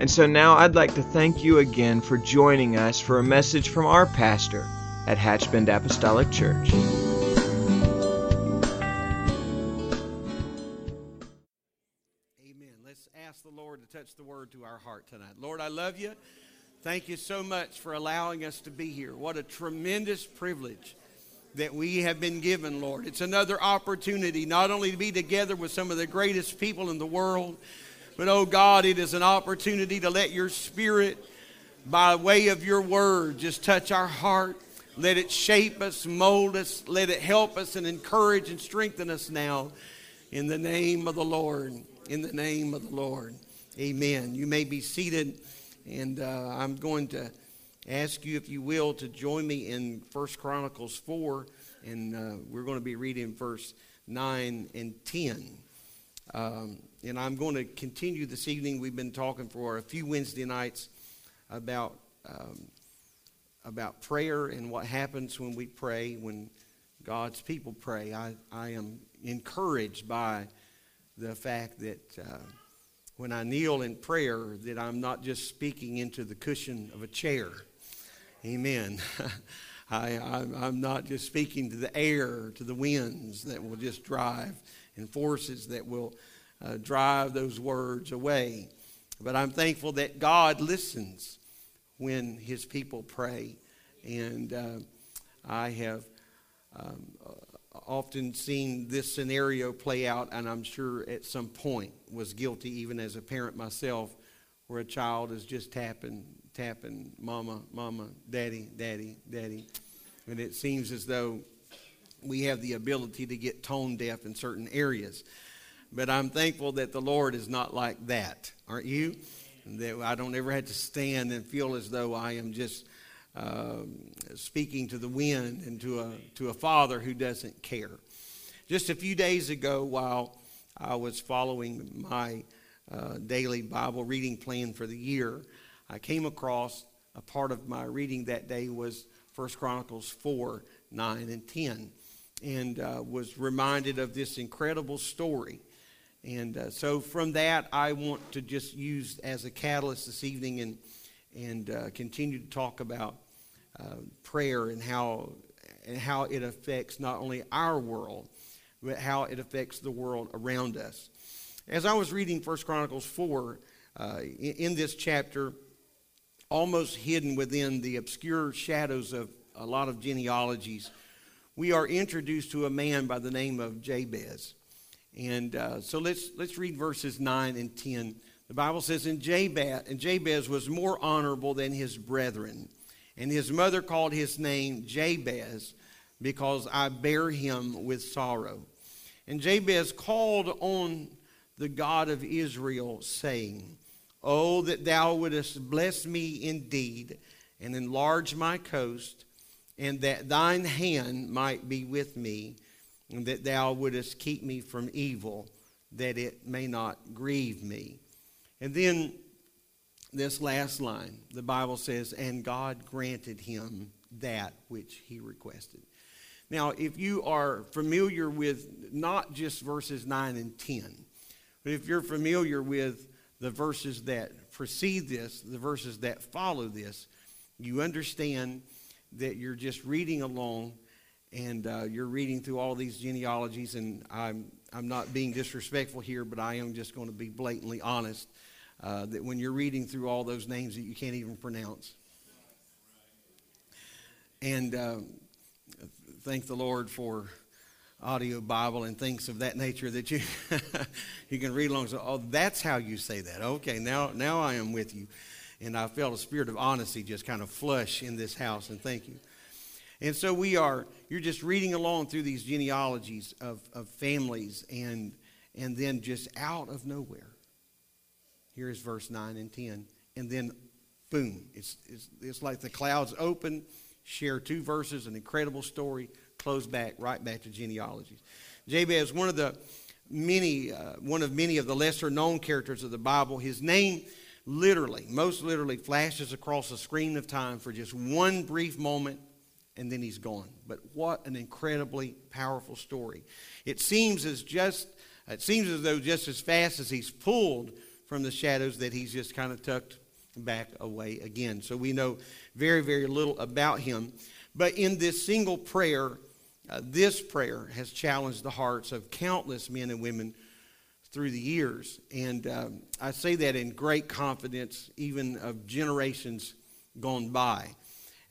And so now I'd like to thank you again for joining us for a message from our pastor at Hatchbend Apostolic Church. Amen. Let's ask the Lord to touch the word to our heart tonight. Lord, I love you. Thank you so much for allowing us to be here. What a tremendous privilege that we have been given, Lord. It's another opportunity not only to be together with some of the greatest people in the world, but oh God, it is an opportunity to let your spirit, by way of your word, just touch our heart. Let it shape us, mold us, let it help us and encourage and strengthen us now. In the name of the Lord. In the name of the Lord. Amen. You may be seated, and uh, I'm going to ask you, if you will, to join me in First Chronicles 4, and uh, we're going to be reading verse 9 and 10. Um, and I'm going to continue this evening. We've been talking for a few Wednesday nights about um, about prayer and what happens when we pray, when God's people pray. I, I am encouraged by the fact that uh, when I kneel in prayer, that I'm not just speaking into the cushion of a chair. Amen. I, am not just speaking to the air, to the winds that will just drive, and forces that will uh, drive those words away. But I'm thankful that God listens when his people pray. And uh, I have um, often seen this scenario play out, and I'm sure at some point was guilty, even as a parent myself, where a child is just tapping, tapping, mama, mama, daddy, daddy, daddy. And it seems as though we have the ability to get tone deaf in certain areas. But I'm thankful that the Lord is not like that, aren't you? that I don't ever have to stand and feel as though I am just uh, speaking to the wind and to a, to a father who doesn't care. Just a few days ago, while I was following my uh, daily Bible reading plan for the year, I came across a part of my reading that day was 1 Chronicles 4, 9, and 10, and uh, was reminded of this incredible story and uh, so from that, I want to just use as a catalyst this evening and, and uh, continue to talk about uh, prayer and how, and how it affects not only our world, but how it affects the world around us. As I was reading 1 Chronicles 4, uh, in, in this chapter, almost hidden within the obscure shadows of a lot of genealogies, we are introduced to a man by the name of Jabez. And uh, so let's, let's read verses 9 and 10. The Bible says, and Jabez, and Jabez was more honorable than his brethren. And his mother called his name Jabez because I bear him with sorrow. And Jabez called on the God of Israel, saying, Oh, that thou wouldest bless me indeed and enlarge my coast, and that thine hand might be with me and that thou wouldest keep me from evil, that it may not grieve me. And then this last line, the Bible says, and God granted him that which he requested. Now, if you are familiar with not just verses 9 and 10, but if you're familiar with the verses that precede this, the verses that follow this, you understand that you're just reading along and uh, you're reading through all these genealogies, and I'm, I'm not being disrespectful here, but I am just going to be blatantly honest uh, that when you're reading through all those names that you can't even pronounce. And uh, thank the Lord for audio Bible and things of that nature that you you can read along. So, oh, that's how you say that. Okay, now now I am with you, and I felt a spirit of honesty just kind of flush in this house. And thank you. And so we are, you're just reading along through these genealogies of, of families, and, and then just out of nowhere, Here is verse 9 and 10. And then, boom, it's, it's, it's like the clouds open, share two verses, an incredible story, close back, right back to genealogies. Jabez, one of the many, uh, one of many of the lesser known characters of the Bible, his name literally, most literally, flashes across the screen of time for just one brief moment and then he's gone. But what an incredibly powerful story. It seems as just it seems as though just as fast as he's pulled from the shadows that he's just kind of tucked back away again. So we know very very little about him. But in this single prayer, uh, this prayer has challenged the hearts of countless men and women through the years. And um, I say that in great confidence, even of generations gone by.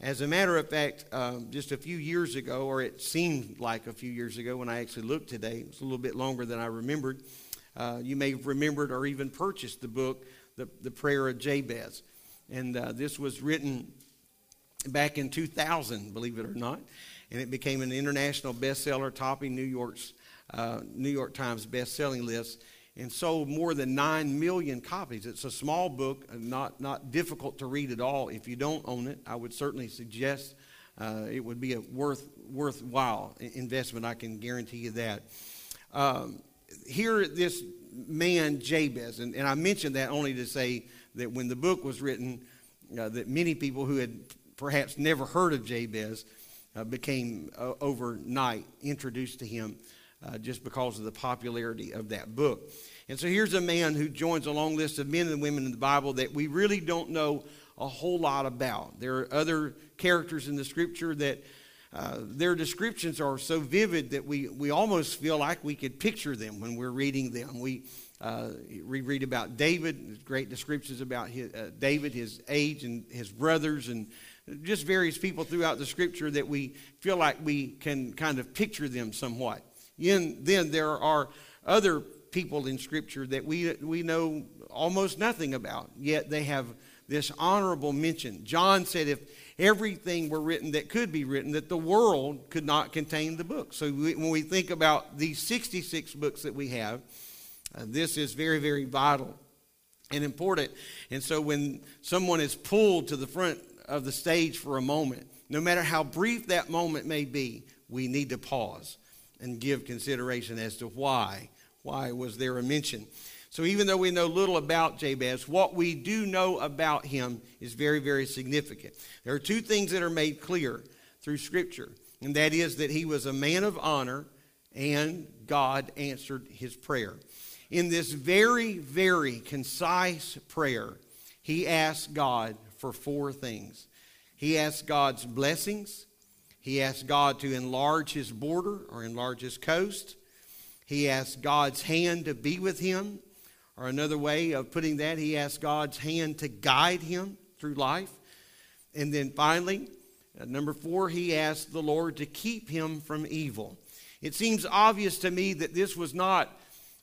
As a matter of fact, um, just a few years ago, or it seemed like a few years ago when I actually looked today, it was a little bit longer than I remembered. Uh, you may have remembered or even purchased the book, The, the Prayer of Jabez. And uh, this was written back in 2000, believe it or not. And it became an international bestseller, topping New York's uh, New York Times best-selling list and sold more than 9 million copies. It's a small book, uh, not, not difficult to read at all. If you don't own it, I would certainly suggest uh, it would be a worth, worthwhile investment. I can guarantee you that. Um, here, this man, Jabez, and, and I mentioned that only to say that when the book was written, uh, that many people who had perhaps never heard of Jabez uh, became uh, overnight introduced to him uh, just because of the popularity of that book. And so here's a man who joins a long list of men and women in the Bible that we really don't know a whole lot about. There are other characters in the scripture that uh, their descriptions are so vivid that we, we almost feel like we could picture them when we're reading them. We, uh, we read about David, great descriptions about his, uh, David, his age, and his brothers, and just various people throughout the scripture that we feel like we can kind of picture them somewhat. And then there are other people in Scripture that we, we know almost nothing about, yet they have this honorable mention. John said if everything were written that could be written, that the world could not contain the book. So we, when we think about these 66 books that we have, uh, this is very, very vital and important. And so when someone is pulled to the front of the stage for a moment, no matter how brief that moment may be, we need to pause and give consideration as to why. Why was there a mention? So, even though we know little about Jabez, what we do know about him is very, very significant. There are two things that are made clear through Scripture, and that is that he was a man of honor and God answered his prayer. In this very, very concise prayer, he asked God for four things. He asked God's blessings, he asked God to enlarge his border or enlarge his coast. He asked God's hand to be with him. Or another way of putting that, he asked God's hand to guide him through life. And then finally, number four, he asked the Lord to keep him from evil. It seems obvious to me that this was not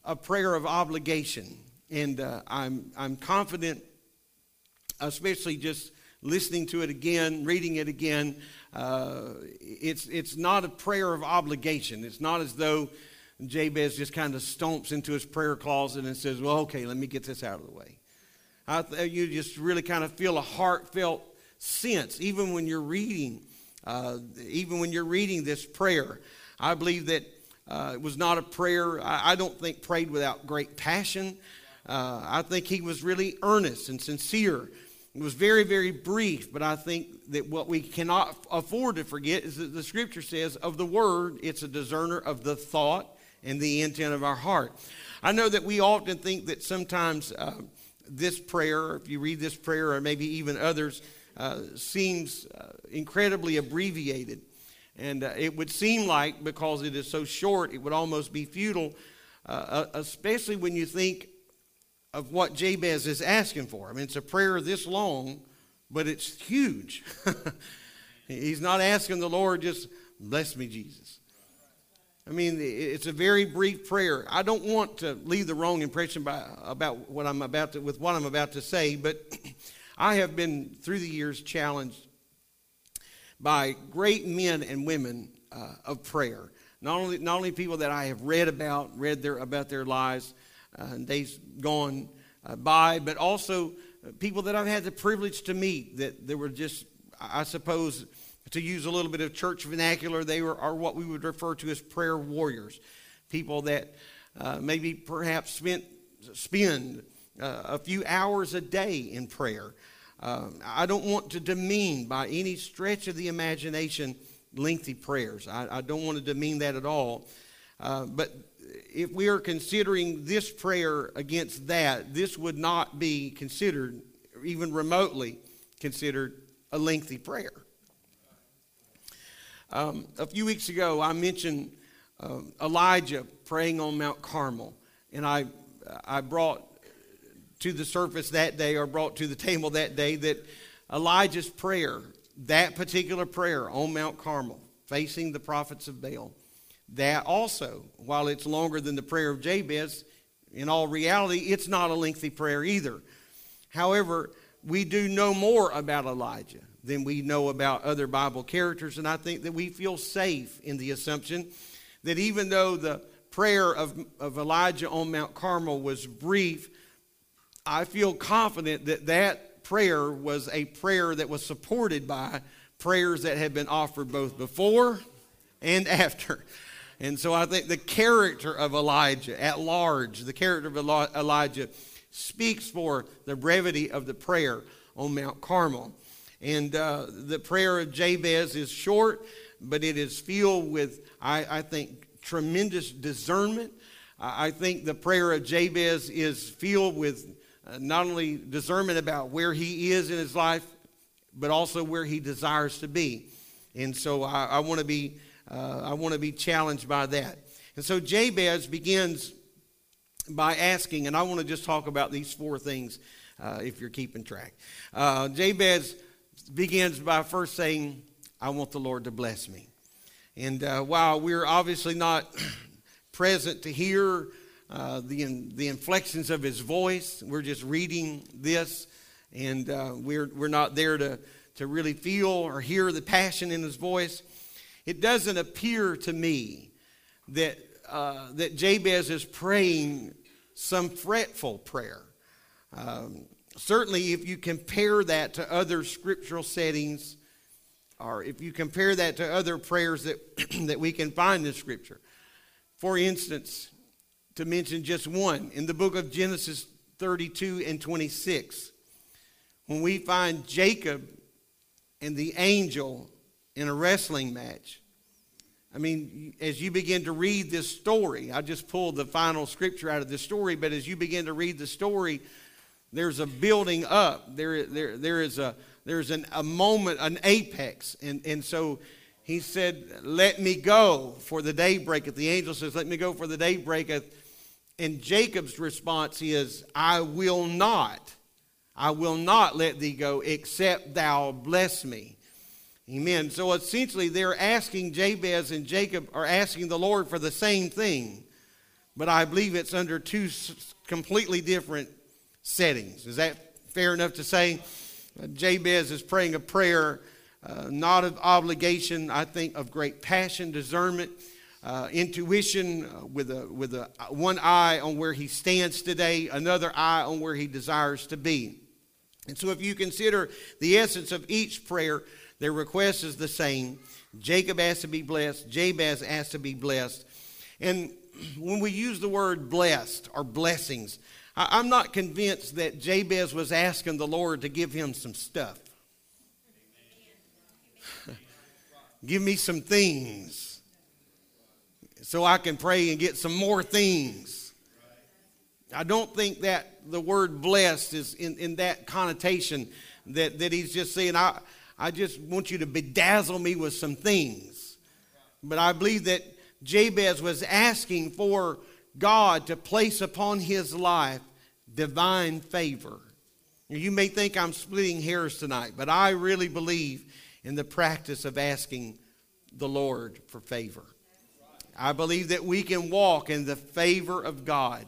a prayer of obligation. And uh, I'm, I'm confident, especially just listening to it again, reading it again, uh, it's, it's not a prayer of obligation. It's not as though Jabez just kind of stomps into his prayer closet and says, Well, okay, let me get this out of the way. I, you just really kind of feel a heartfelt sense, even when you're reading, uh, even when you're reading this prayer. I believe that uh, it was not a prayer, I, I, don't think prayed without great passion. Uh, I think he was really earnest and sincere it was very, very brief, but I think that what we cannot afford to forget is that the scripture says of the word, it's a discerner of the thought and the intent of our heart. I know that we often think that sometimes uh, this prayer, if you read this prayer, or maybe even others, uh, seems uh, incredibly abbreviated. And uh, it would seem like, because it is so short, it would almost be futile, uh, uh, especially when you think of what Jabez is asking for. I mean, it's a prayer this long, but it's huge. He's not asking the Lord just, bless me, Jesus. I mean, it's a very brief prayer. I don't want to leave the wrong impression by, about what I'm about to, with what I'm about to say, but I have been through the years challenged by great men and women uh, of prayer. Not only, not only people that I have read about, read their, about their lives, uh, days gone uh, by, but also people that I've had the privilege to meet that, that were just, I suppose, to use a little bit of church vernacular, they were, are what we would refer to as prayer warriors. People that uh, maybe perhaps spent, spend uh, a few hours a day in prayer. Um, I don't want to demean by any stretch of the imagination lengthy prayers. I, I don't want to demean that at all. Uh, but if we are considering this prayer against that, this would not be considered, even remotely considered, a lengthy prayer. Um, a few weeks ago, I mentioned uh, Elijah praying on Mount Carmel, and I, I brought to the surface that day, or brought to the table that day, that Elijah's prayer, that particular prayer on Mount Carmel, facing the prophets of Baal, that also, while it's longer than the prayer of Jabez, in all reality, it's not a lengthy prayer either. However, we do know more about Elijah than we know about other Bible characters, and I think that we feel safe in the assumption that even though the prayer of, of Elijah on Mount Carmel was brief, I feel confident that that prayer was a prayer that was supported by prayers that had been offered both before and after. And so I think the character of Elijah at large, the character of Elijah, speaks for the brevity of the prayer on Mount Carmel. And uh, the prayer of Jabez is short, but it is filled with, I, I think, tremendous discernment. I think the prayer of Jabez is filled with uh, not only discernment about where he is in his life, but also where he desires to be. And so I, I want to be uh, I want to be challenged by that. And so Jabez begins by asking, and I want to just talk about these four things uh, if you're keeping track. Uh, Jabez begins by first saying, I want the Lord to bless me. And uh, while we're obviously not present to hear uh, the, the inflections of his voice, we're just reading this, and uh, we're, we're not there to, to really feel or hear the passion in his voice it doesn't appear to me that, uh, that Jabez is praying some fretful prayer. Um, certainly, if you compare that to other scriptural settings, or if you compare that to other prayers that, that we can find in Scripture. For instance, to mention just one, in the book of Genesis 32 and 26, when we find Jacob and the angel in a wrestling match. I mean, as you begin to read this story, I just pulled the final scripture out of this story, but as you begin to read the story, there's a building up. There, there, there is a, there's an, a moment, an apex. And, and so he said, Let me go, for the day breaketh. The angel says, Let me go, for the day breaketh. And Jacob's response is, I will not, I will not let thee go, except thou bless me. Amen. So essentially, they're asking Jabez and Jacob are asking the Lord for the same thing, but I believe it's under two completely different settings. Is that fair enough to say? Uh, Jabez is praying a prayer, uh, not of obligation, I think of great passion, discernment, uh, intuition, uh, with a with a uh, one eye on where he stands today, another eye on where he desires to be. And so, if you consider the essence of each prayer, their request is the same. Jacob asked to be blessed, Jabez asked to be blessed. And when we use the word blessed or blessings, I'm not convinced that Jabez was asking the Lord to give him some stuff. give me some things so I can pray and get some more things. I don't think that the word blessed is in, in that connotation that, that he's just saying, I, I just want you to bedazzle me with some things. But I believe that Jabez was asking for God to place upon his life divine favor. You may think I'm splitting hairs tonight, but I really believe in the practice of asking the Lord for favor. I believe that we can walk in the favor of God.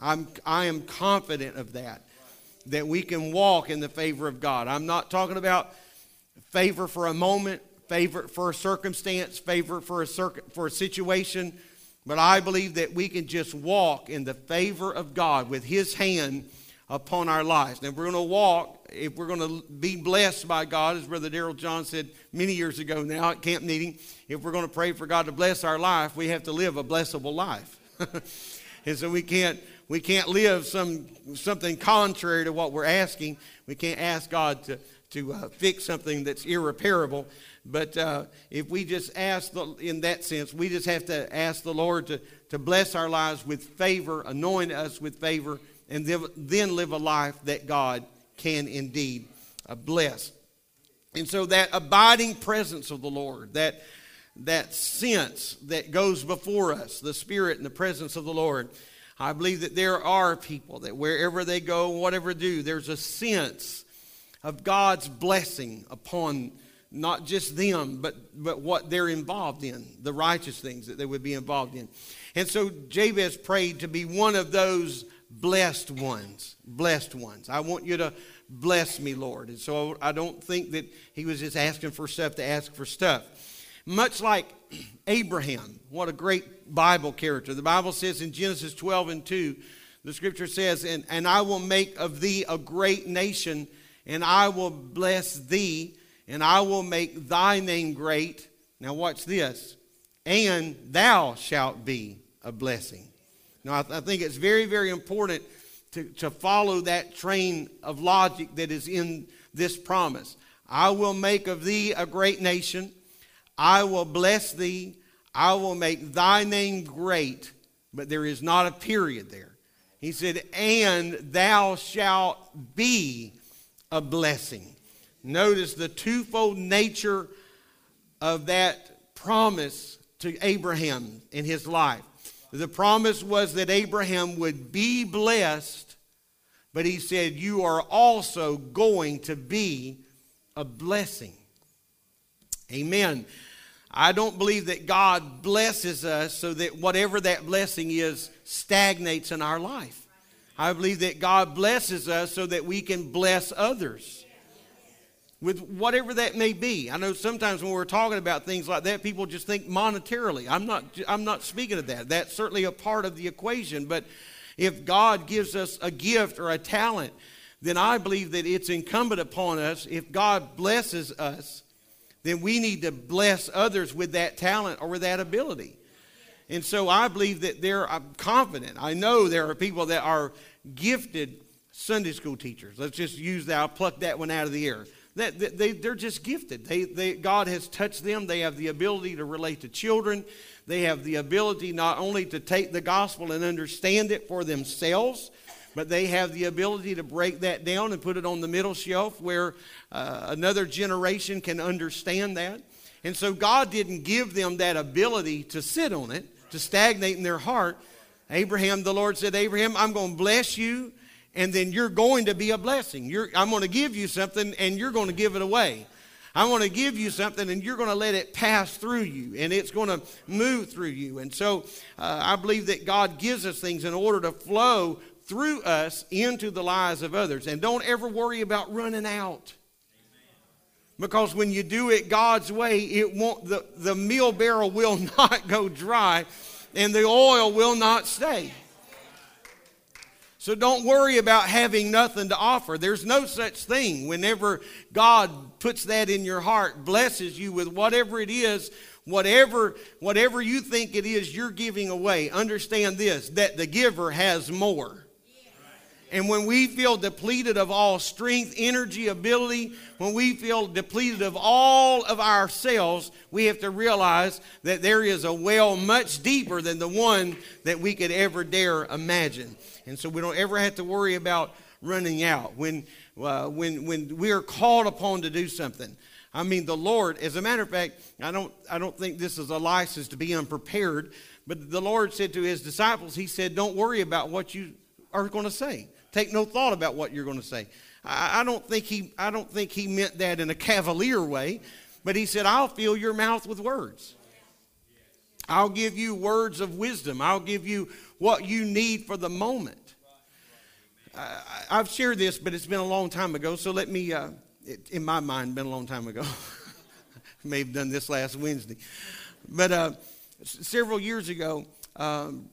I'm, I am confident of that, that we can walk in the favor of God. I'm not talking about favor for a moment, favor for a circumstance, favor for a, circ- for a situation. But I believe that we can just walk in the favor of God with His hand upon our lives. Now, if we're going to walk, if we're going to be blessed by God, as Brother Daryl John said many years ago now at camp meeting, if we're going to pray for God to bless our life, we have to live a blessable life. and so we can't we can't live some something contrary to what we're asking. We can't ask God to to uh, fix something that's irreparable. But uh, if we just ask, the, in that sense, we just have to ask the Lord to, to bless our lives with favor, anoint us with favor, and then live a life that God can indeed uh, bless. And so that abiding presence of the Lord, that, that sense that goes before us, the Spirit and the presence of the Lord, I believe that there are people that wherever they go, whatever do, there's a sense of God's blessing upon not just them, but, but what they're involved in, the righteous things that they would be involved in. And so Jabez prayed to be one of those blessed ones. Blessed ones. I want you to bless me, Lord. And so I don't think that he was just asking for stuff to ask for stuff. Much like Abraham, what a great Bible character. The Bible says in Genesis 12 and 2, the scripture says, And, and I will make of thee a great nation, and I will bless thee, and I will make thy name great. Now, watch this. And thou shalt be a blessing. Now, I, th- I think it's very, very important to, to follow that train of logic that is in this promise. I will make of thee a great nation. I will bless thee. I will make thy name great. But there is not a period there. He said, and thou shalt be a blessing. Notice the twofold nature of that promise to Abraham in his life. The promise was that Abraham would be blessed, but he said, You are also going to be a blessing. Amen. I don't believe that God blesses us so that whatever that blessing is stagnates in our life. I believe that God blesses us so that we can bless others with whatever that may be. I know sometimes when we're talking about things like that, people just think monetarily. I'm not, I'm not speaking of that. That's certainly a part of the equation. But if God gives us a gift or a talent, then I believe that it's incumbent upon us, if God blesses us, then we need to bless others with that talent or with that ability. And so I believe that there, I'm confident, I know there are people that are gifted Sunday school teachers. Let's just use that, I'll pluck that one out of the air. That, they, they're just gifted. They, they, God has touched them. They have the ability to relate to children. They have the ability not only to take the gospel and understand it for themselves, but they have the ability to break that down and put it on the middle shelf where uh, another generation can understand that. And so God didn't give them that ability to sit on it, to stagnate in their heart. Abraham, the Lord said, Abraham, I'm going to bless you and then you're going to be a blessing. You're, I'm going to give you something, and you're going to give it away. I'm going to give you something, and you're going to let it pass through you, and it's going to move through you. And so uh, I believe that God gives us things in order to flow through us into the lives of others. And don't ever worry about running out. Because when you do it God's way, it won't the, the meal barrel will not go dry and the oil will not stay. So don't worry about having nothing to offer. There's no such thing. Whenever God puts that in your heart, blesses you with whatever it is, whatever whatever you think it is you're giving away, understand this that the giver has more. And when we feel depleted of all strength, energy, ability, when we feel depleted of all of ourselves, we have to realize that there is a well much deeper than the one that we could ever dare imagine. And so we don't ever have to worry about running out. When, uh, when, when we are called upon to do something, I mean, the Lord, as a matter of fact, I don't, I don't think this is a license to be unprepared, but the Lord said to his disciples, He said, Don't worry about what you are going to say. Take no thought about what you're going to say. I, I, don't think he, I don't think he meant that in a cavalier way, but he said, I'll fill your mouth with words. I'll give you words of wisdom. I'll give you what you need for the moment. I've shared this, but it's been a long time ago, so let me, uh, it, in my mind, been a long time ago. May have done this last Wednesday. But uh, several years ago, um,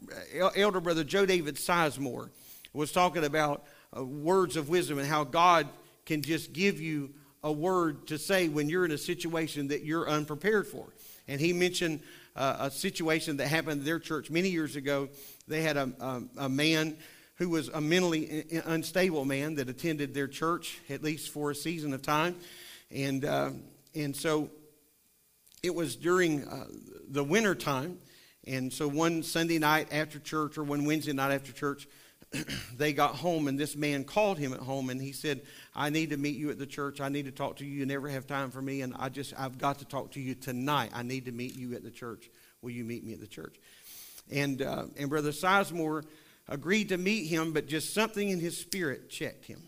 Elder Brother Joe David Sizemore was talking about uh, words of wisdom and how God can just give you a word to say when you're in a situation that you're unprepared for. And he mentioned uh, a situation that happened in their church many years ago. They had a, a, a man who was a mentally unstable man that attended their church at least for a season of time. And, uh, and so it was during uh, the winter time. And so one Sunday night after church or one Wednesday night after church, they got home and this man called him at home and he said, I need to meet you at the church. I need to talk to you. You never have time for me. And I just, I've got to talk to you tonight. I need to meet you at the church. Will you meet me at the church? And, uh, and Brother Sizemore agreed to meet him, but just something in his spirit checked him.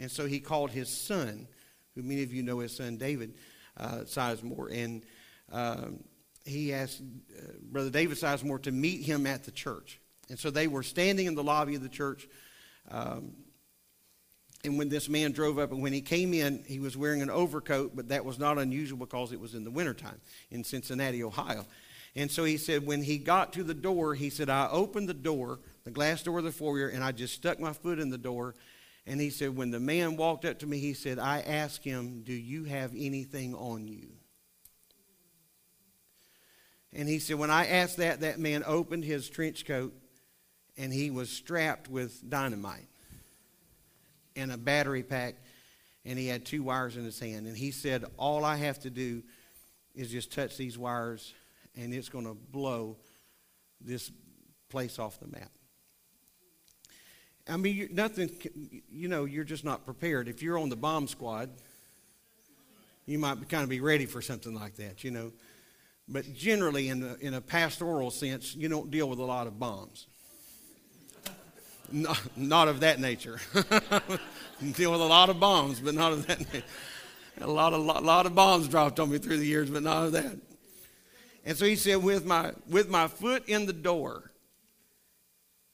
And so he called his son, who many of you know his son David uh, Sizemore, and um, he asked uh, Brother David Sizemore to meet him at the church. And so they were standing in the lobby of the church. Um, and when this man drove up, and when he came in, he was wearing an overcoat, but that was not unusual because it was in the wintertime in Cincinnati, Ohio. And so he said, when he got to the door, he said, I opened the door, the glass door of the foyer, and I just stuck my foot in the door. And he said, when the man walked up to me, he said, I asked him, Do you have anything on you? And he said, when I asked that, that man opened his trench coat and he was strapped with dynamite and a battery pack, and he had two wires in his hand. And he said, All I have to do is just touch these wires, and it's going to blow this place off the map. I mean, you, nothing, you know, you're just not prepared. If you're on the bomb squad, you might kind of be ready for something like that, you know. But generally, in, in a pastoral sense, you don't deal with a lot of bombs. Not, not of that nature. Deal with a lot of bombs, but not of that nature. A lot of, lot, lot of bombs dropped on me through the years, but not of that. And so he said, with my, with my foot in the door,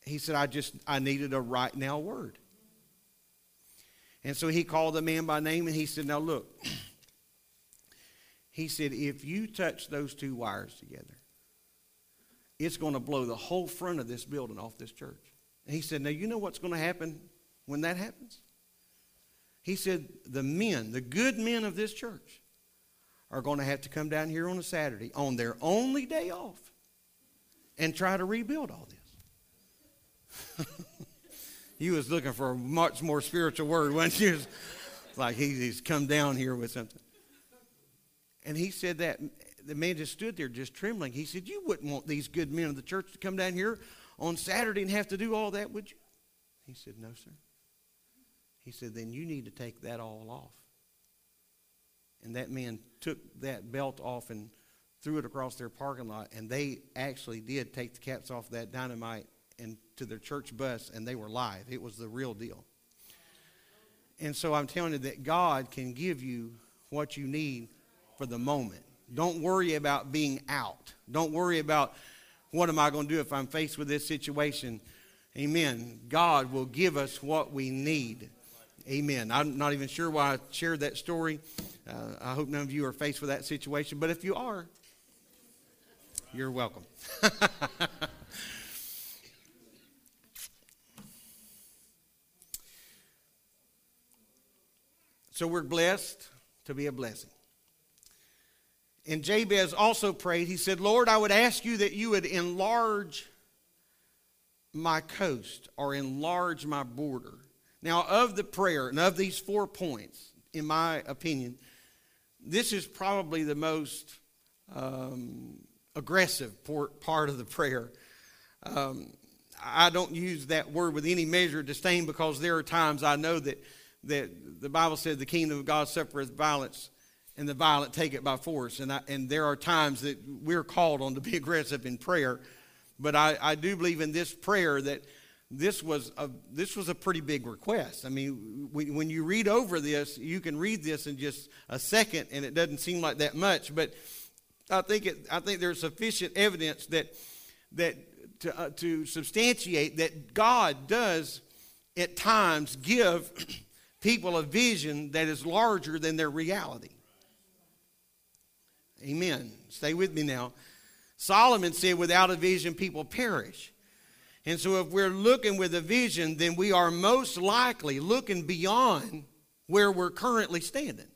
he said, I just, I needed a right now word. And so he called the man by name and he said, Now look, he said, if you touch those two wires together, it's going to blow the whole front of this building off this church. He said, Now, you know what's going to happen when that happens? He said, The men, the good men of this church, are going to have to come down here on a Saturday on their only day off and try to rebuild all this. he was looking for a much more spiritual word, wasn't he? like he's come down here with something. And he said that the man just stood there just trembling. He said, You wouldn't want these good men of the church to come down here on Saturday and have to do all that, would you? He said, No, sir. He said, Then you need to take that all off. And that man took that belt off and threw it across their parking lot. And they actually did take the caps off that dynamite and to their church bus, and they were live. It was the real deal. And so I'm telling you that God can give you what you need for the moment. Don't worry about being out. Don't worry about what am I going to do if I'm faced with this situation? Amen. God will give us what we need. Amen. I'm not even sure why I shared that story. Uh, I hope none of you are faced with that situation, but if you are, you're welcome. so we're blessed to be a blessing. And Jabez also prayed, he said, Lord, I would ask you that you would enlarge my coast or enlarge my border. Now, of the prayer and of these four points, in my opinion, this is probably the most um, aggressive part of the prayer. Um, I don't use that word with any measure of disdain because there are times I know that, that the Bible said the kingdom of God suffereth violence and the violent take it by force. And, I, and there are times that we're called on to be aggressive in prayer. But I, I do believe in this prayer that this was a, this was a pretty big request. I mean, when you read over this, you can read this in just a second, and it doesn't seem like that much. But I think it, I think there's sufficient evidence that that to, uh, to substantiate that God does at times give people a vision that is larger than their reality. Amen. Stay with me now. Solomon said, without a vision, people perish. And so, if we're looking with a vision, then we are most likely looking beyond where we're currently standing.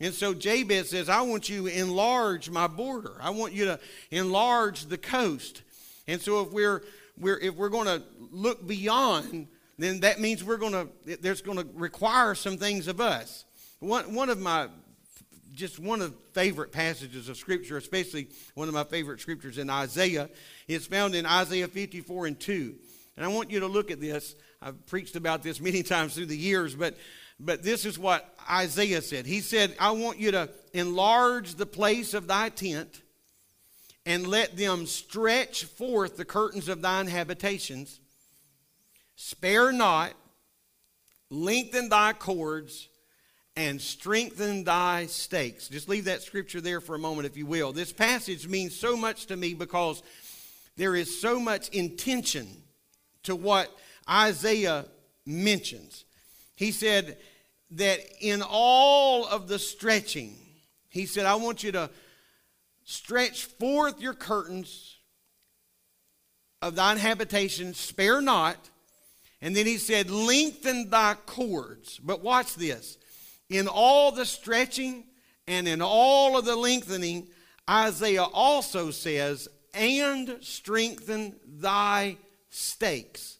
And so Jabez says, I want you to enlarge my border. I want you to enlarge the coast. And so if we're, we're if we're going to look beyond, then that means we're going to there's going to require some things of us. One one of my just one of the favorite passages of scripture, especially one of my favorite scriptures in Isaiah, is found in Isaiah 54 and 2. And I want you to look at this. I've preached about this many times through the years, but but this is what Isaiah said. He said, I want you to enlarge the place of thy tent and let them stretch forth the curtains of thine habitations. Spare not, lengthen thy cords, and strengthen thy stakes. Just leave that scripture there for a moment, if you will. This passage means so much to me because there is so much intention to what Isaiah mentions. He said that in all of the stretching, he said, I want you to stretch forth your curtains of thine habitation, spare not. And then he said, lengthen thy cords. But watch this. In all the stretching and in all of the lengthening, Isaiah also says, and strengthen thy stakes.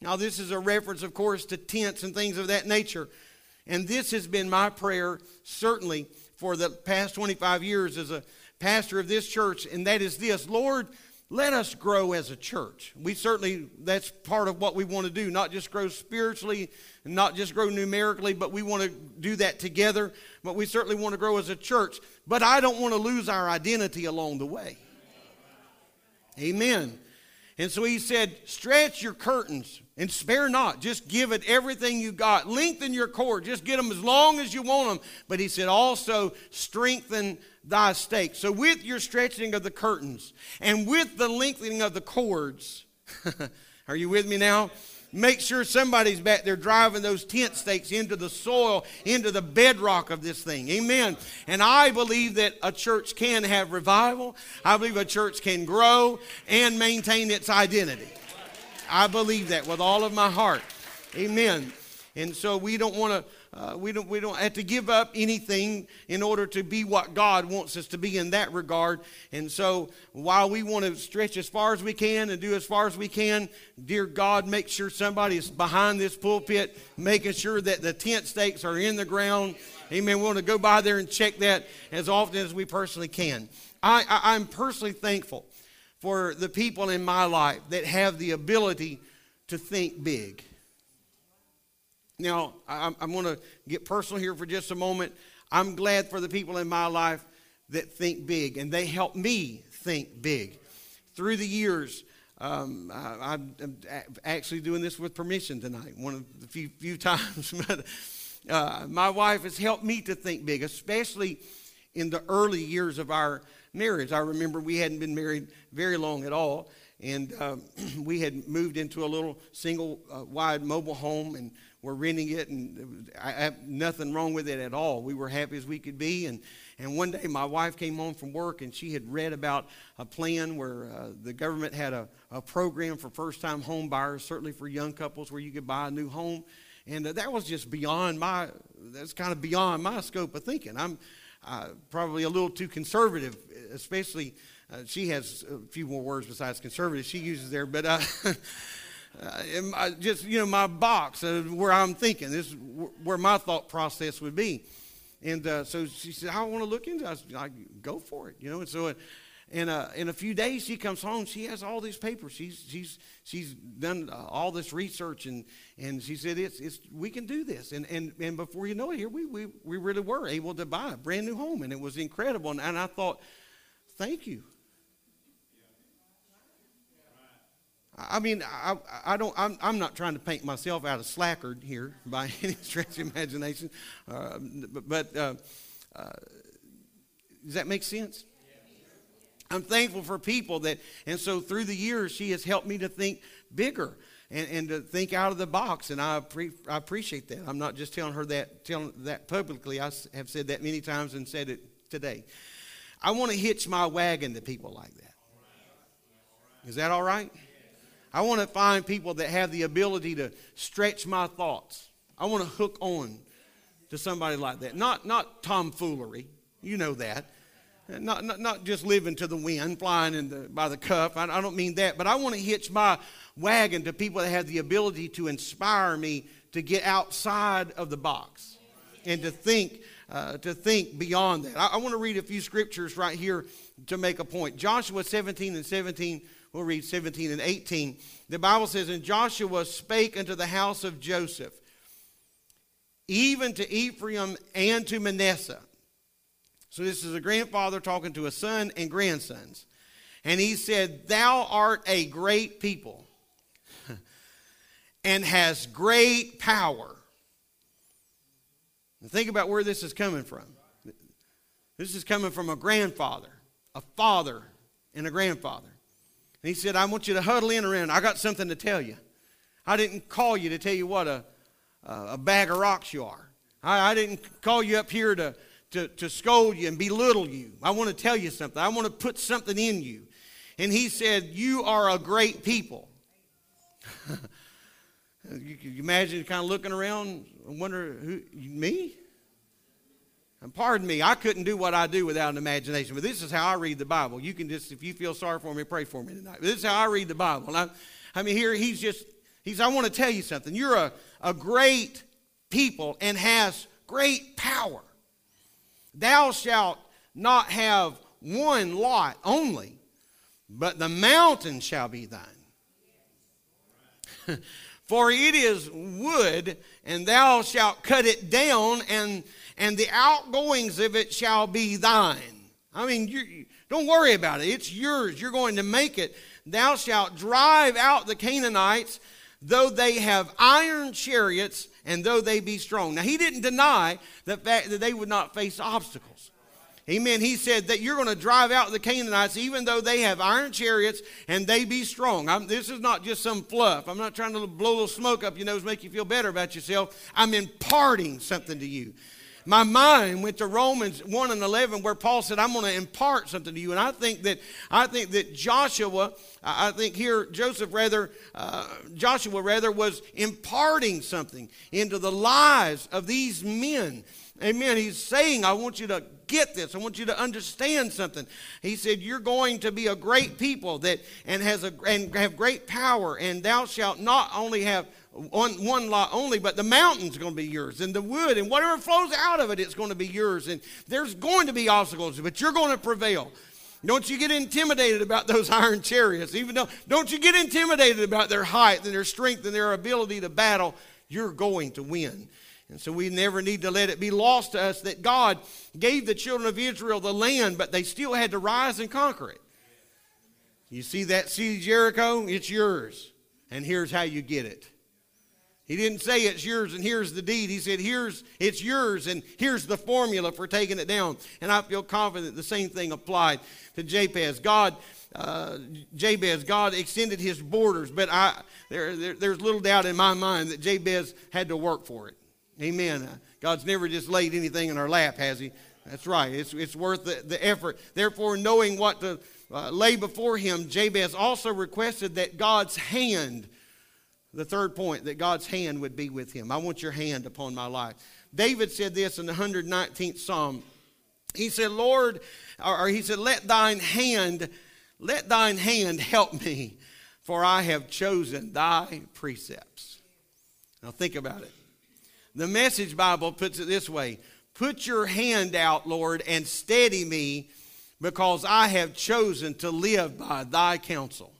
Now, this is a reference, of course, to tents and things of that nature. And this has been my prayer, certainly, for the past 25 years as a pastor of this church, and that is this Lord, let us grow as a church. We certainly, that's part of what we want to do, not just grow spiritually, not just grow numerically, but we want to do that together. But we certainly want to grow as a church. But I don't want to lose our identity along the way. Amen. And so he said, stretch your curtains and spare not. Just give it everything you got. Lengthen your cord. Just get them as long as you want them. But he said, also strengthen thy stake. So with your stretching of the curtains and with the lengthening of the cords, are you with me now? Make sure somebody's back there driving those tent stakes into the soil, into the bedrock of this thing. Amen. And I believe that a church can have revival. I believe a church can grow and maintain its identity. I believe that with all of my heart. Amen. And so we don't want to. Uh, we don't we don't have to give up anything in order to be what God wants us to be in that regard. And so while we want to stretch as far as we can and do as far as we can, dear God, make sure somebody is behind this pulpit, making sure that the tent stakes are in the ground. Amen. We want to go by there and check that as often as we personally can. I, I I'm personally thankful for the people in my life that have the ability to think big. Now, I'm, I'm going to get personal here for just a moment. I'm glad for the people in my life that think big, and they help me think big. Through the years, um, I, am actually doing this with permission tonight, one of the few, few times. but uh, my wife has helped me to think big, especially in the early years of our marriage. I remember we hadn't been married very long at all, and um, we had moved into a little single uh, wide mobile home, and we're renting it, and I have nothing wrong with it at all. We were happy as we could be, and and one day my wife came home from work, and she had read about a plan where uh, the government had a, a program for first-time home buyers, certainly for young couples, where you could buy a new home, and uh, that was just beyond my. That's kind of beyond my scope of thinking. I'm uh, probably a little too conservative, especially. Uh, she has a few more words besides conservative she uses there, but uh, uh, just you know my box where I'm thinking this is where my thought process would be, and uh, so she said I want to look into. it. I said, I, go for it, you know. And so in a, in a few days she comes home she has all these papers she's, she's, she's done uh, all this research and, and she said it's, it's, we can do this and, and, and before you know it here we, we, we really were able to buy a brand new home and it was incredible and, and i thought thank you I mean, I, I don't. I'm, I'm not trying to paint myself out of slacker here by any stretch of imagination, uh, but uh, uh, does that make sense? I'm thankful for people that, and so through the years, she has helped me to think bigger and, and to think out of the box, and I, pre- I appreciate that. I'm not just telling her that, telling that publicly. I have said that many times and said it today. I want to hitch my wagon to people like that. Is that all right? I want to find people that have the ability to stretch my thoughts. I want to hook on to somebody like that. Not, not tomfoolery, you know that. Not, not, not just living to the wind, flying in the, by the cuff. I, I don't mean that. But I want to hitch my wagon to people that have the ability to inspire me to get outside of the box and to think, uh, to think beyond that. I, I want to read a few scriptures right here to make a point. Joshua 17 and 17, we'll read 17 and 18. The Bible says, And Joshua spake unto the house of Joseph, even to Ephraim and to Manasseh. So this is a grandfather talking to a son and grandsons. And he said, Thou art a great people and has great power. And think about where this is coming from. This is coming from a grandfather, a father, and a grandfather. And he said, I want you to huddle in around. I got something to tell you. I didn't call you to tell you what a, a bag of rocks you are. I, I didn't call you up here to, to, to scold you and belittle you. I want to tell you something. I want to put something in you. And he said, You are a great people. you can imagine kind of looking around and wonder, who, me? And pardon me, I couldn't do what I do without an imagination. But this is how I read the Bible. You can just, if you feel sorry for me, pray for me tonight. But this is how I read the Bible. I, I mean, here he's just, he's, I want to tell you something. You're a, a great people and has great power. Thou shalt not have one lot only, but the mountain shall be thine. For it is wood, and thou shalt cut it down, and, and the outgoings of it shall be thine. I mean, you, don't worry about it. It's yours. You're going to make it. Thou shalt drive out the Canaanites, though they have iron chariots, and though they be strong. Now, he didn't deny the fact that they would not face obstacles. Amen. He said that you're going to drive out the Canaanites even though they have iron chariots and they be strong. I'm, this is not just some fluff. I'm not trying to blow a little smoke up your nose, make you feel better about yourself. I'm imparting something to you. My mind went to Romans 1 and 11 where Paul said, I'm going to impart something to you. And I think that, I think that Joshua, I think here Joseph rather, uh, Joshua rather was imparting something into the lives of these men. Amen. He's saying, I want you to get this. I want you to understand something. He said, You're going to be a great people that and has a and have great power, and thou shalt not only have one, one lot only, but the mountain's going to be yours, and the wood, and whatever flows out of it, it's going to be yours. And there's going to be obstacles, but you're going to prevail. Don't you get intimidated about those iron chariots, even though, don't you get intimidated about their height and their strength and their ability to battle. You're going to win. And so we never need to let it be lost to us that God gave the children of Israel the land, but they still had to rise and conquer it. You see that city Jericho? It's yours. And here's how you get it. He didn't say it's yours and here's the deed. He said, here's it's yours and here's the formula for taking it down. And I feel confident the same thing applied to Jabez. God, uh, Jabez, God extended his borders, but I, there, there, there's little doubt in my mind that Jabez had to work for it. Amen. Uh, God's never just laid anything in our lap, has He? That's right. It's, it's worth the, the effort. Therefore, knowing what to uh, lay before him, Jabez also requested that God's hand, the third point, that God's hand would be with him. I want your hand upon my life. David said this in the 119th Psalm. He said, Lord, or he said, let thine hand, let thine hand help me, for I have chosen thy precepts. Now think about it. The Message Bible puts it this way Put your hand out, Lord, and steady me, because I have chosen to live by thy counsel.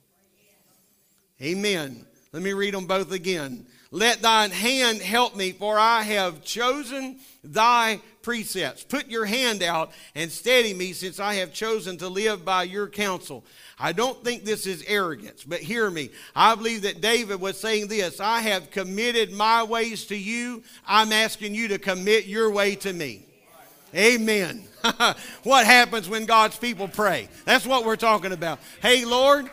Amen. Let me read them both again. Let thine hand help me, for I have chosen thy precepts. Put your hand out and steady me, since I have chosen to live by your counsel. I don't think this is arrogance, but hear me. I believe that David was saying this I have committed my ways to you. I'm asking you to commit your way to me. Amen. what happens when God's people pray? That's what we're talking about. Hey, Lord,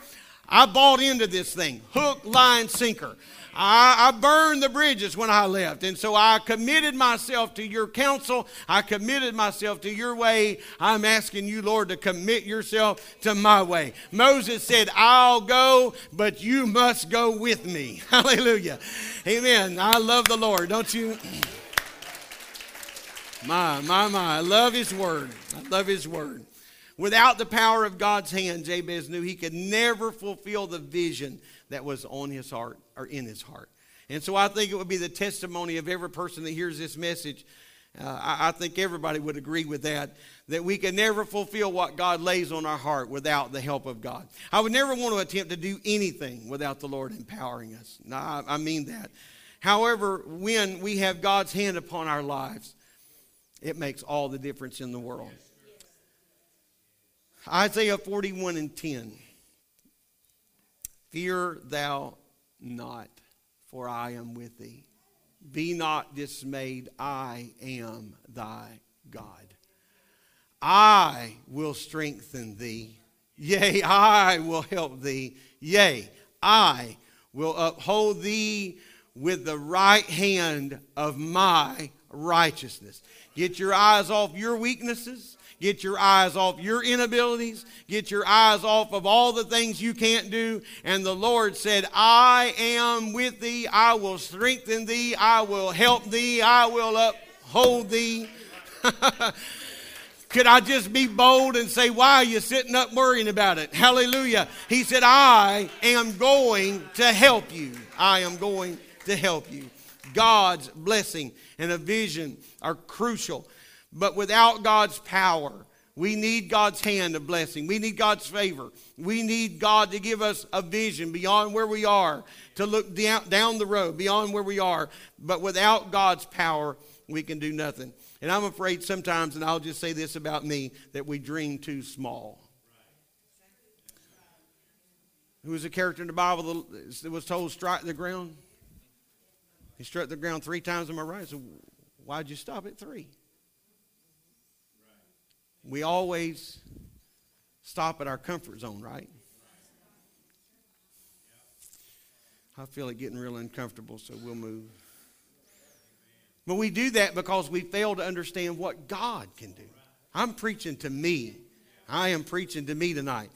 I bought into this thing hook, line, sinker. I, I, burned the bridges when I left. And so I committed myself to your counsel. I committed myself to your way. I'm asking you, Lord, to commit yourself to my way. Moses said, I'll go, but you must go with me. Hallelujah. Amen. I love the Lord, don't you? My, my, my. I love his word. I love his word. Without the power of God's hand, Jabez knew he could never fulfill the vision that was on his heart or in his heart. And so I think it would be the testimony of every person that hears this message. Uh, I, I think everybody would agree with that, that we can never fulfill what God lays on our heart without the help of God. I would never want to attempt to do anything without the Lord empowering us. No, I, I mean that. However, when we have God's hand upon our lives, it makes all the difference in the world. Isaiah 41 and 10. Fear thou not, for I am with thee. Be not dismayed, I am thy God. I will strengthen thee. Yea, I will help thee. Yea, I will uphold thee with the right hand of my righteousness. Get your eyes off your weaknesses. Get your eyes off your inabilities. Get your eyes off of all the things you can't do. And the Lord said, I am with thee. I will strengthen thee. I will help thee. I will uphold thee. Could I just be bold and say, Why are you sitting up worrying about it? Hallelujah. He said, I am going to help you. I am going to help you. God's blessing and a vision are crucial. But without God's power, we need God's hand of blessing. We need God's favor. We need God to give us a vision beyond where we are, to look down, the road, beyond where we are. But without God's power, we can do nothing. And I'm afraid sometimes, and I'll just say this about me, that we dream too small. Who was a character in the Bible that was told strike the ground? He struck the ground three times on my right. So why'd you stop at three? We always stop at our comfort zone, right? I feel it getting real uncomfortable, so we'll move. But we do that because we fail to understand what God can do. I'm preaching to me. I am preaching to me tonight.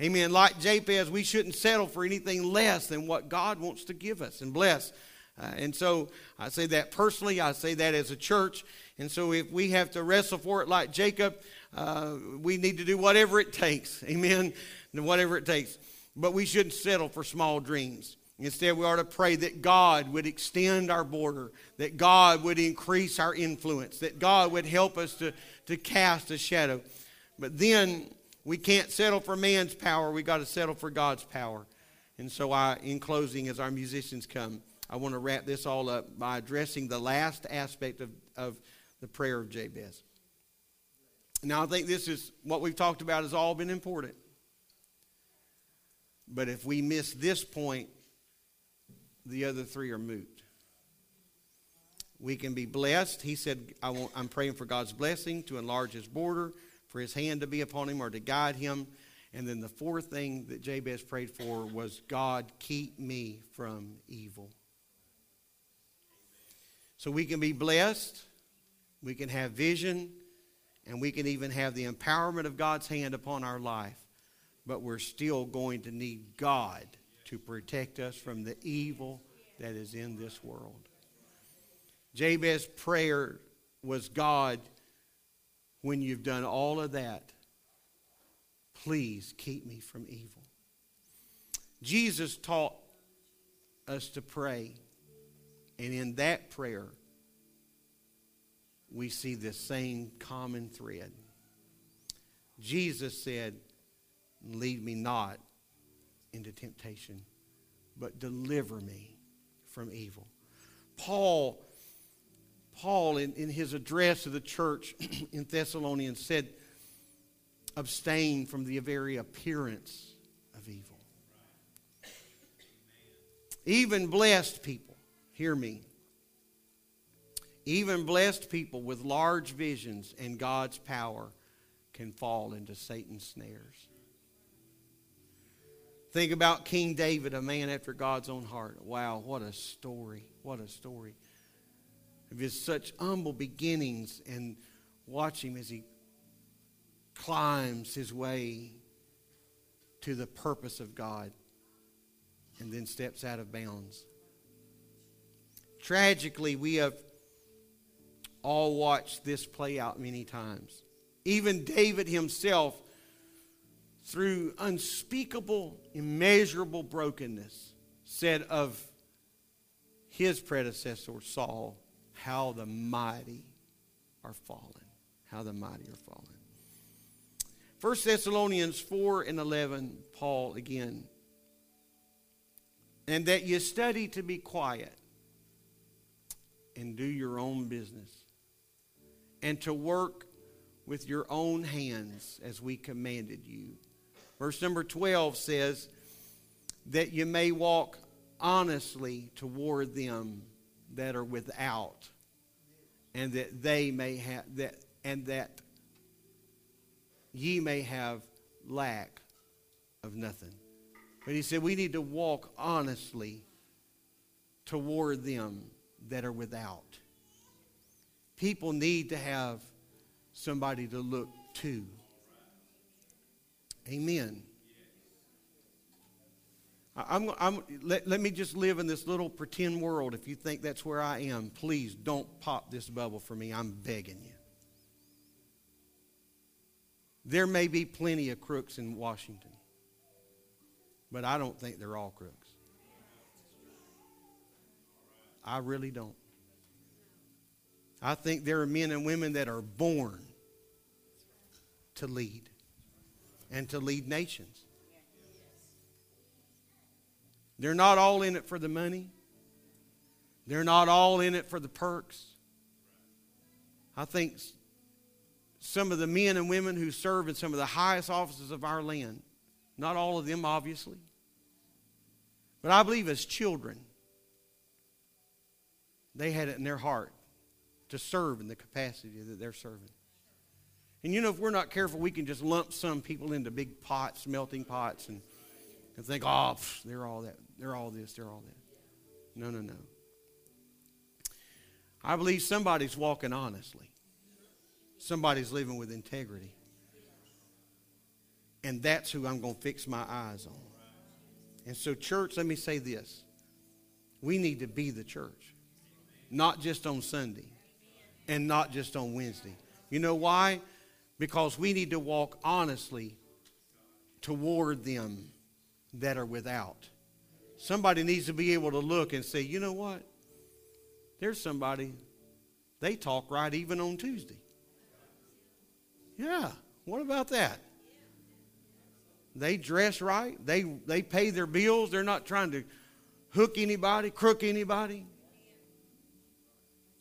Amen. Like Jabez, we shouldn't settle for anything less than what God wants to give us and bless. Uh, and so I say that personally, I say that as a church. And so if we have to wrestle for it like Jacob, uh, we need to do whatever it takes. Amen. Whatever it takes. But we shouldn't settle for small dreams. Instead, we ought to pray that God would extend our border, that God would increase our influence, that God would help us to, to cast a shadow. But then we can't settle for man's power. we got to settle for God's power. And so, I, in closing, as our musicians come, I want to wrap this all up by addressing the last aspect of, of the prayer of Jabez. Now, I think this is what we've talked about has all been important. But if we miss this point, the other three are moot. We can be blessed. He said, I want, I'm praying for God's blessing to enlarge his border, for his hand to be upon him or to guide him. And then the fourth thing that Jabez prayed for was, God, keep me from evil. So we can be blessed, we can have vision, and we can even have the empowerment of God's hand upon our life. But we're still going to need God to protect us from the evil that is in this world. Jabez's prayer was God, when you've done all of that, please keep me from evil. Jesus taught us to pray and in that prayer, we see this same common thread. Jesus said, Lead me not into temptation, but deliver me from evil. Paul, Paul in, in his address to the church in Thessalonians said, abstain from the very appearance of evil. Even blessed people Hear me. Even blessed people with large visions and God's power can fall into Satan's snares. Think about King David, a man after God's own heart. Wow, what a story. What a story. Of his such humble beginnings and watch him as he climbs his way to the purpose of God and then steps out of bounds. Tragically, we have all watched this play out many times. Even David himself, through unspeakable, immeasurable brokenness, said of his predecessor, Saul, How the mighty are fallen. How the mighty are fallen. 1 Thessalonians 4 and 11, Paul again. And that you study to be quiet and do your own business, and to work with your own hands as we commanded you. Verse number 12 says, That you may walk honestly toward them that are without, and that they may have that and that ye may have lack of nothing. But he said we need to walk honestly toward them that are without. People need to have somebody to look to. Amen. I'm, I'm, let, let me just live in this little pretend world. If you think that's where I am, please don't pop this bubble for me. I'm begging you. There may be plenty of crooks in Washington, but I don't think they're all crooks. I really don't. I think there are men and women that are born to lead and to lead nations. They're not all in it for the money. They're not all in it for the perks. I think some of the men and women who serve in some of the highest offices of our land, not all of them, obviously, but I believe as children, they had it in their heart to serve in the capacity that they're serving. And you know, if we're not careful, we can just lump some people into big pots, melting pots, and, and think, oh, pff, they're all that, they're all this, they're all that. No, no, no. I believe somebody's walking honestly. Somebody's living with integrity. And that's who I'm going to fix my eyes on. And so, church, let me say this. We need to be the church, not just on Sunday and not just on Wednesday. You know why? Because we need to walk honestly toward them that are without. Somebody needs to be able to look and say, you know what? There's somebody, they talk right even on Tuesday. Yeah, what about that? They dress right. They, they pay their bills. They're not trying to hook anybody, crook anybody.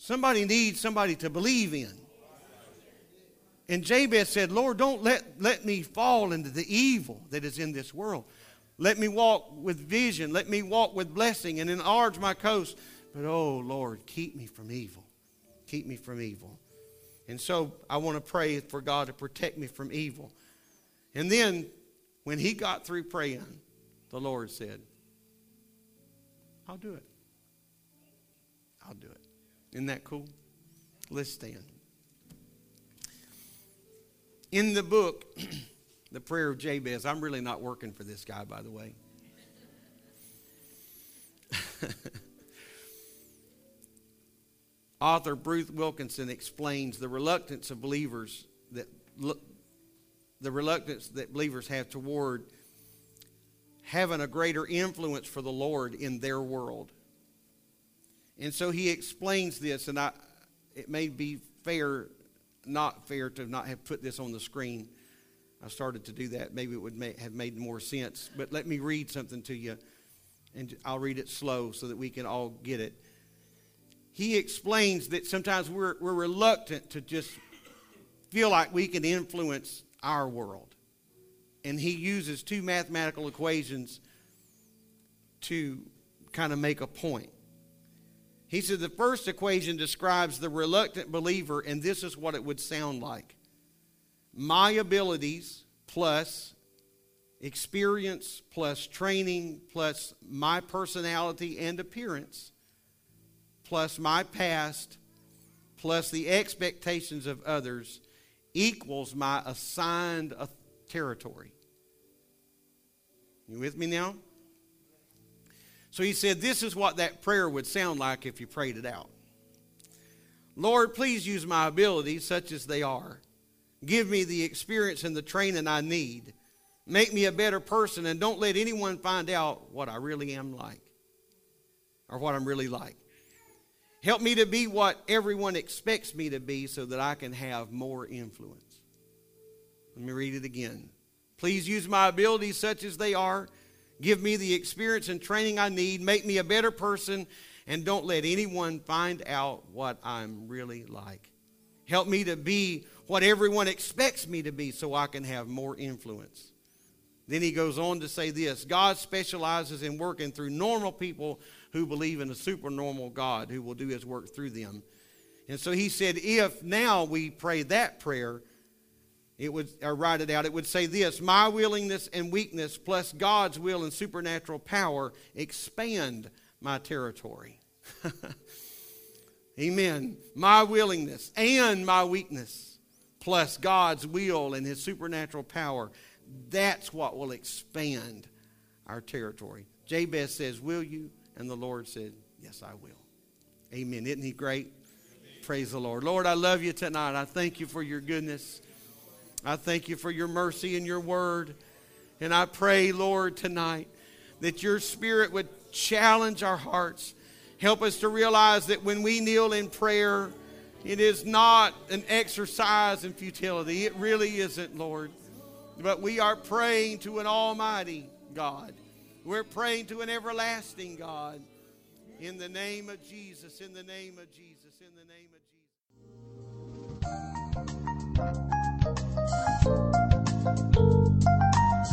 Somebody needs somebody to believe in. And Jabez said, Lord, don't let, let me fall into the evil that is in this world. Let me walk with vision. Let me walk with blessing and enlarge my coast. But oh, Lord, keep me from evil. Keep me from evil. And so I want to pray for God to protect me from evil. And then when he got through praying, the Lord said, I'll do it. I'll do it. Isn't that cool? Let's stand. In the book, The Prayer of Jabez, I'm really not working for this guy, by the way. Author Bruce Wilkinson explains the reluctance of believers that the reluctance that believers have toward having a greater influence for the Lord in their world. And so he explains this, and I, it may be fair, not fair to not have put this on the screen. I started to do that. Maybe it would may, have made more sense. But let me read something to you, and I'll read it slow so that we can all get it he explains that sometimes we're, we're reluctant to just feel like we can influence our world. And he uses two mathematical equations to kind of make a point. He said the first equation describes the reluctant believer, and this is what it would sound like my abilities plus experience plus training plus my personality and appearance plus my past plus the expectations of others equals my assigned uh, territory. You with me now? So he said, This is what that prayer would sound like if you prayed it out. Lord, please use my abilities such as they are. Give me the experience and the training I need. Make me a better person and don't let anyone find out what I really am like or what I'm really like. Help me to be what everyone expects me to be so that I can have more influence. Let me read it again. Please use my abilities such as they are. Give me the experience and training I need. Make me a better person and don't let anyone find out what I'm really like. Help me to be what everyone expects me to be so I can have more influence. Then he goes on to say this God specializes in working through normal people who believe in a supernormal God who will do his work through them. And so he said, if now we pray that prayer, it would or write it out, it would say this My willingness and weakness plus God's will and supernatural power expand my territory. Amen. My willingness and my weakness plus God's will and his supernatural power. That's what will expand our territory. Jabez says, Will you? And the Lord said, Yes, I will. Amen. Isn't he great? Amen. Praise the Lord. Lord, I love you tonight. I thank you for your goodness. I thank you for your mercy and your word. And I pray, Lord, tonight that your spirit would challenge our hearts. Help us to realize that when we kneel in prayer, it is not an exercise in futility. It really isn't, Lord. But we are praying to an almighty God. We're praying to an everlasting God. In the name of Jesus, in the name of Jesus, in the name of